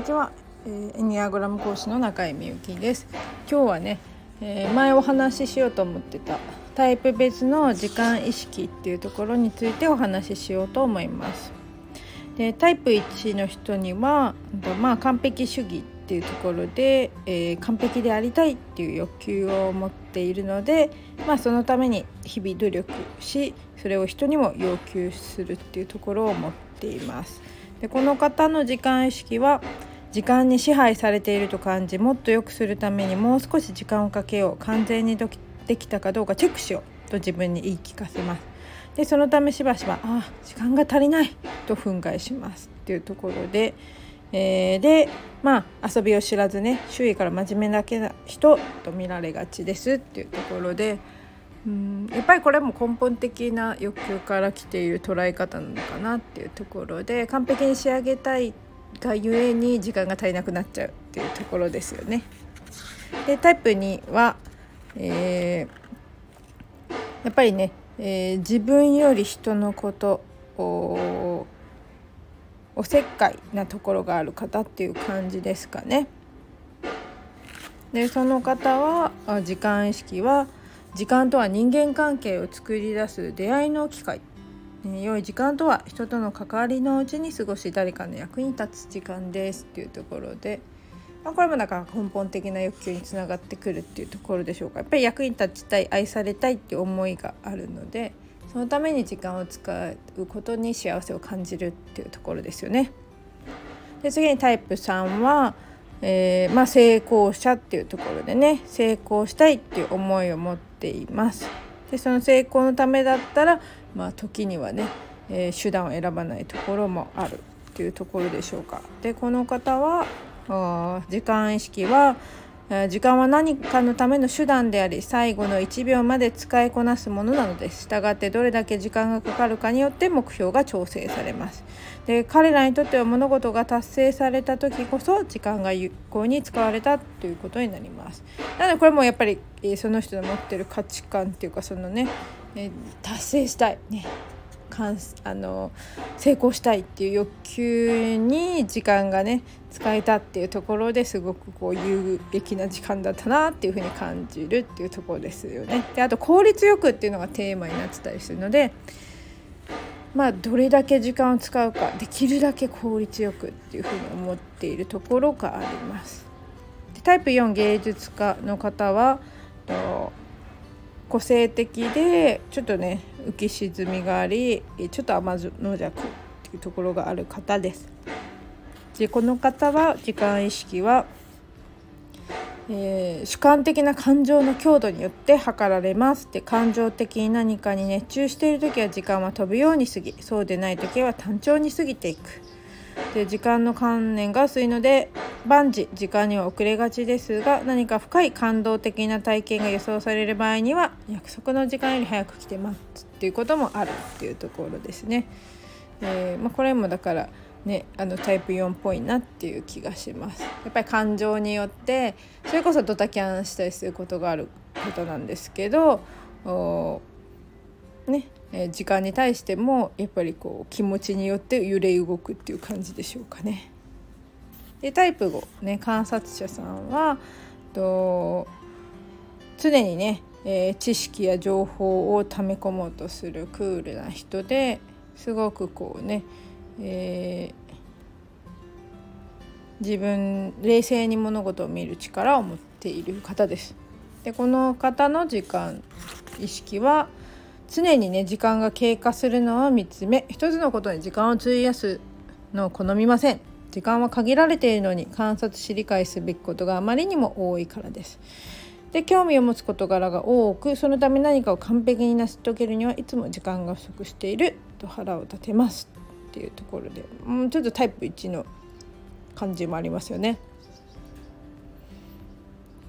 にちは、えー、エニアグラム講師の中井美由です。今日はね、えー、前お話ししようと思ってたタイプ別の時間意識っていうところについてお話ししようと思います。でタイプ1の人にはまあ完璧主義っていうところで、えー、完璧でありたいっていう欲求を持っているので、まあ、そのために日々努力しそれを人にも要求するっていうところを持っています。でこの方の時間意識は時間に支配されていると感じもっと良くするためにもう少し時間をかけよう完全にできたかどうかチェックしようと自分に言い聞かせます。でそのためしばしば「あ時間が足りない」と憤慨しますっていうところで、えー、でまあ遊びを知らずね周囲から真面目だけな人と見られがちですっていうところで。うんやっぱりこれも根本的な欲求から来ている捉え方なのかなっていうところで完璧に仕上げたいがゆえに時間が足りなくなっちゃうっていうところですよね。でタイプ2は、えー、やっぱりね、えー、自分より人のことをおせっかいなところがある方っていう感じですかね。でその方は時間意識は時間とは人間関係を作り出す出会いの機会、ね、良い時間とは人との関わりのうちに過ごし誰かの役に立つ時間ですっていうところで、まあ、これもだか根本的な欲求につながってくるっていうところでしょうかやっぱり役に立ちたい愛されたいっていう思いがあるのでそのために時間を使うことに幸せを感じるっていうところですよね。で次にタイプ3はえー、まあ、成功者っていうところでね成功したいっていう思いを持っています。でその成功のためだったら、まあ、時にはね、えー、手段を選ばないところもあるっていうところでしょうか。でこの方は時間意識は時間は何かのための手段であり最後の1秒まで使いこなすものなのですしたがってどれだけ時間がかかるかによって目標が調整されますで彼らにとっては物事が達成された時こそ時間が有効に使われたということになりますなのでこれもやっぱりその人の持ってる価値観っていうかそのね達成したいねかんあの成功したいっていう欲求に時間がね使えたっていうところですごくこう有益な時間だったなっていうふうに感じるっていうところですよね。であと効率よくっていうのがテーマになってたりするのでまあどれだけ時間を使うかできるだけ効率よくっていうふうに思っているところがあります。でタイプ4芸術家の方はと個性的でちょっとね浮き沈みがありちょっと甘の弱っていうところがある方です。でこの方は時間意識は、えー、主観的な感情の強度によって測られますで感情的に何かに熱中している時は時間は飛ぶように過ぎそうでない時は単調に過ぎていく。で時間の観念が薄いので万事時間には遅れがちですが何か深い感動的な体験が予想される場合には約束の時間より早く来て待つっていうこともあるっていうところですね。えー、まあ、これもだからね、あのタイプ4っぽいなっていう気がします。やっぱり感情によってそれこそドタキャンしたりすることがあることなんですけどねえー、時間に対してもやっぱりこう気持ちによって揺れ動くっていう感じでしょうかね。でタイプ5、ね、観察者さんはと常にね、えー、知識や情報を溜め込もうとするクールな人ですごくこうね、えー、自分冷静に物事を見る力を持っている方です。でこの方の時間意識は常にね時間が経過するのは3つ目。一つのことに時間を費やすのを好みません。時間は限られているのに観察し理解すべきことがあまりにも多いからです。で興味を持つ事柄が多くそのため何かを完璧に成し遂げるにはいつも時間が不足していると腹を立てます。っていうところで、うん、ちょっとタイプ1の感じもありますよね。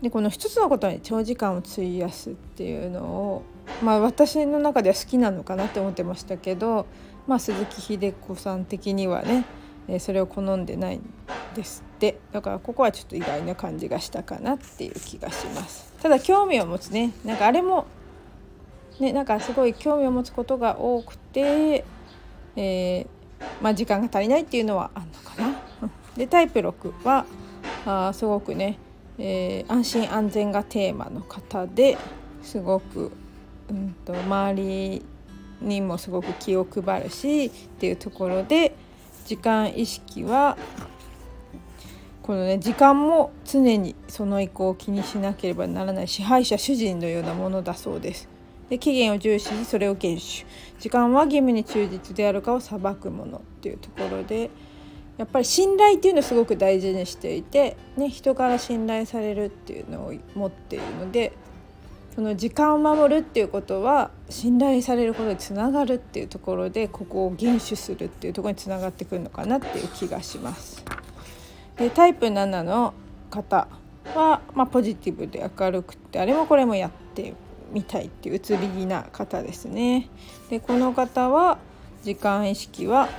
でこの一つのことに長時間を費やすっていうのをまあ私の中では好きなのかなって思ってましたけど、まあ、鈴木秀子さん的にはねそれを好んでないんですってだからここはちょっと意外な感じがしたかなっていう気がしますただ興味を持つねなんかあれもねなんかすごい興味を持つことが多くて、えー、まあ、時間が足りないっていうのはあるのかな でタイプ6はあすごくね、えー、安心安全がテーマの方ですごく、うんと、周りにもすごく気を配るしっていうところで時間意識はこのね時間も常にその意向を気にしなければならない支配者主人のようなものだそうです。で期限を重視しそれを厳守。時間は義務に忠実であるかを裁くもの。っていうところでやっぱり信頼っていうのをすごく大事にしていて、ね、人から信頼されるっていうのを持っているのでその時間を守るっていうことは信頼されることにつながるっていうところでここを厳守するっていうところにつながってくるのかなっていう気がします。でタイプ7の方は、まあ、ポジティブで明るくてあれもこれもやってみたいっていううつ病な方ですね。でこの方は時間意識は、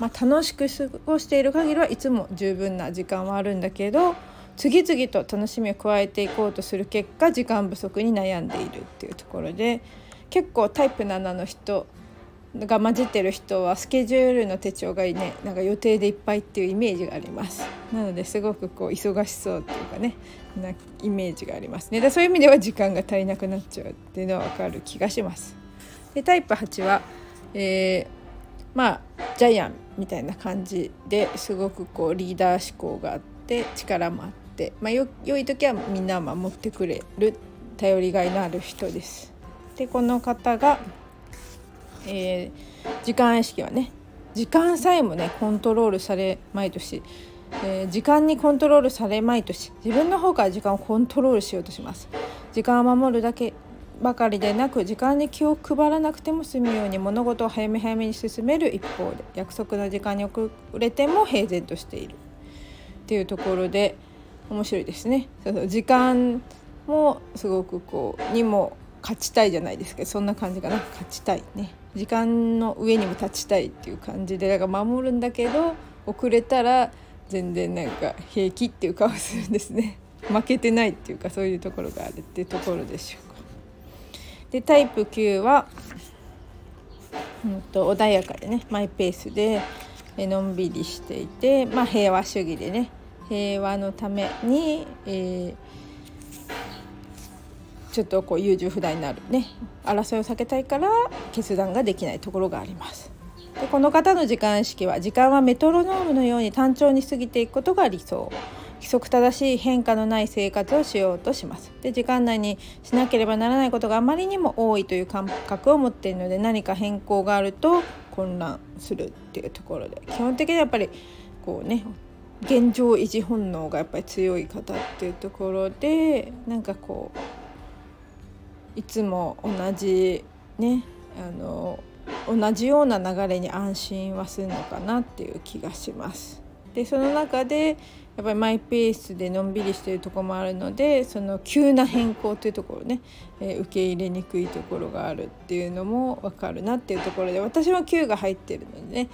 まあ、楽しく過ごしている限りはいつも十分な時間はあるんだけど次々と楽しみを加えていこうとする結果時間不足に悩んでいるっていうところで結構タイプ7の人が混じってる人はスケジュールの手帳がねなんか予定でいっぱいっていうイメージがあります。なのですごくこう忙しそうっていうかねなイメージがあります。ねでそういう意味では時間が足りなくなっちゃうっていうのは分かる気がします。でタイプ8は、えー、まあジャイアンみたいな感じですごくこうリーダー志向があって力もあって、まあ、よ良い時はみんなを守ってくれる頼りがいのある人です。でこの方がえー、時間意識はね時間さえもねコントロールされまいとし、えー、時間にコントロールされまいとし自分の方から時間をコントロールしようとします時間を守るだけばかりでなく時間に気を配らなくても済むように物事を早め早めに進める一方で約束の時間に遅れても平然としているっていうところで面白いですね。時間もすごくこうにも勝ちたいじゃないですけどそんな感じかな。勝ちたいね。時間の上にも立ちたいっていう感じで。だから守るんだけど遅れたら全然なんか平気っていう顔するんですね。負けてないっていうかそういうところがあるっていうところでしょうか。でタイプ9は、うんと、穏やかでねマイペースでのんびりしていて、まあ、平和主義でね。平和のために、えー、ちょっとこう優柔不断になるね。争いを避けたいから決断ができないところがあります。でこの方の時間意識は時間はメトロノームのように単調に過ぎていくことが理想。規則正しい変化のない生活をしようとします。で時間内にしなければならないことがあまりにも多いという感覚を持っているので何か変更があると混乱するっていうところで。基本的にはやっぱりこうね現状維持本能がやっぱり強い方っていうところでなんかこういつも同じねあの同じような流れに安心はするのかなっていう気がします。でその中でやっぱりマイペースでのんびりしてるとこもあるのでその急な変更というところね、えー、受け入れにくいところがあるっていうのも分かるなっていうところで私は9が入ってるのでね、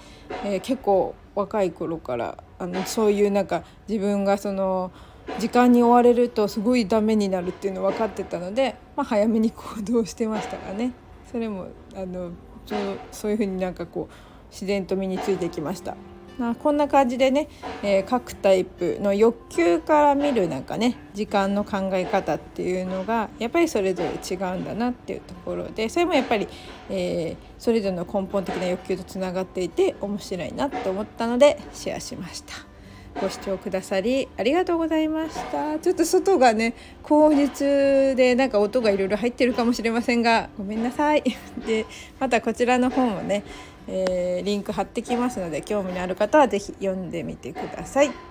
えー、結構若い頃からあのそういうなんか自分がその時間に追われるとすごいダメになるっていうの分かってたので、まあ、早めに行動してましたがねそれもあのそうそういうふうになんかこう自然と身についてきました。まあ、こんな感じでね、えー、各タイプの欲求から見るなんかね時間の考え方っていうのがやっぱりそれぞれ違うんだなっていうところでそれもやっぱり、えー、それぞれの根本的な欲求とつながっていて面白いなと思ったのでシェアしました。ご視聴くださりありがとうございましたちょっと外がね口実でなんか音がいろいろ入ってるかもしれませんがごめんなさい でまたこちらの本をね、えー、リンク貼ってきますので興味のある方は是非読んでみてください。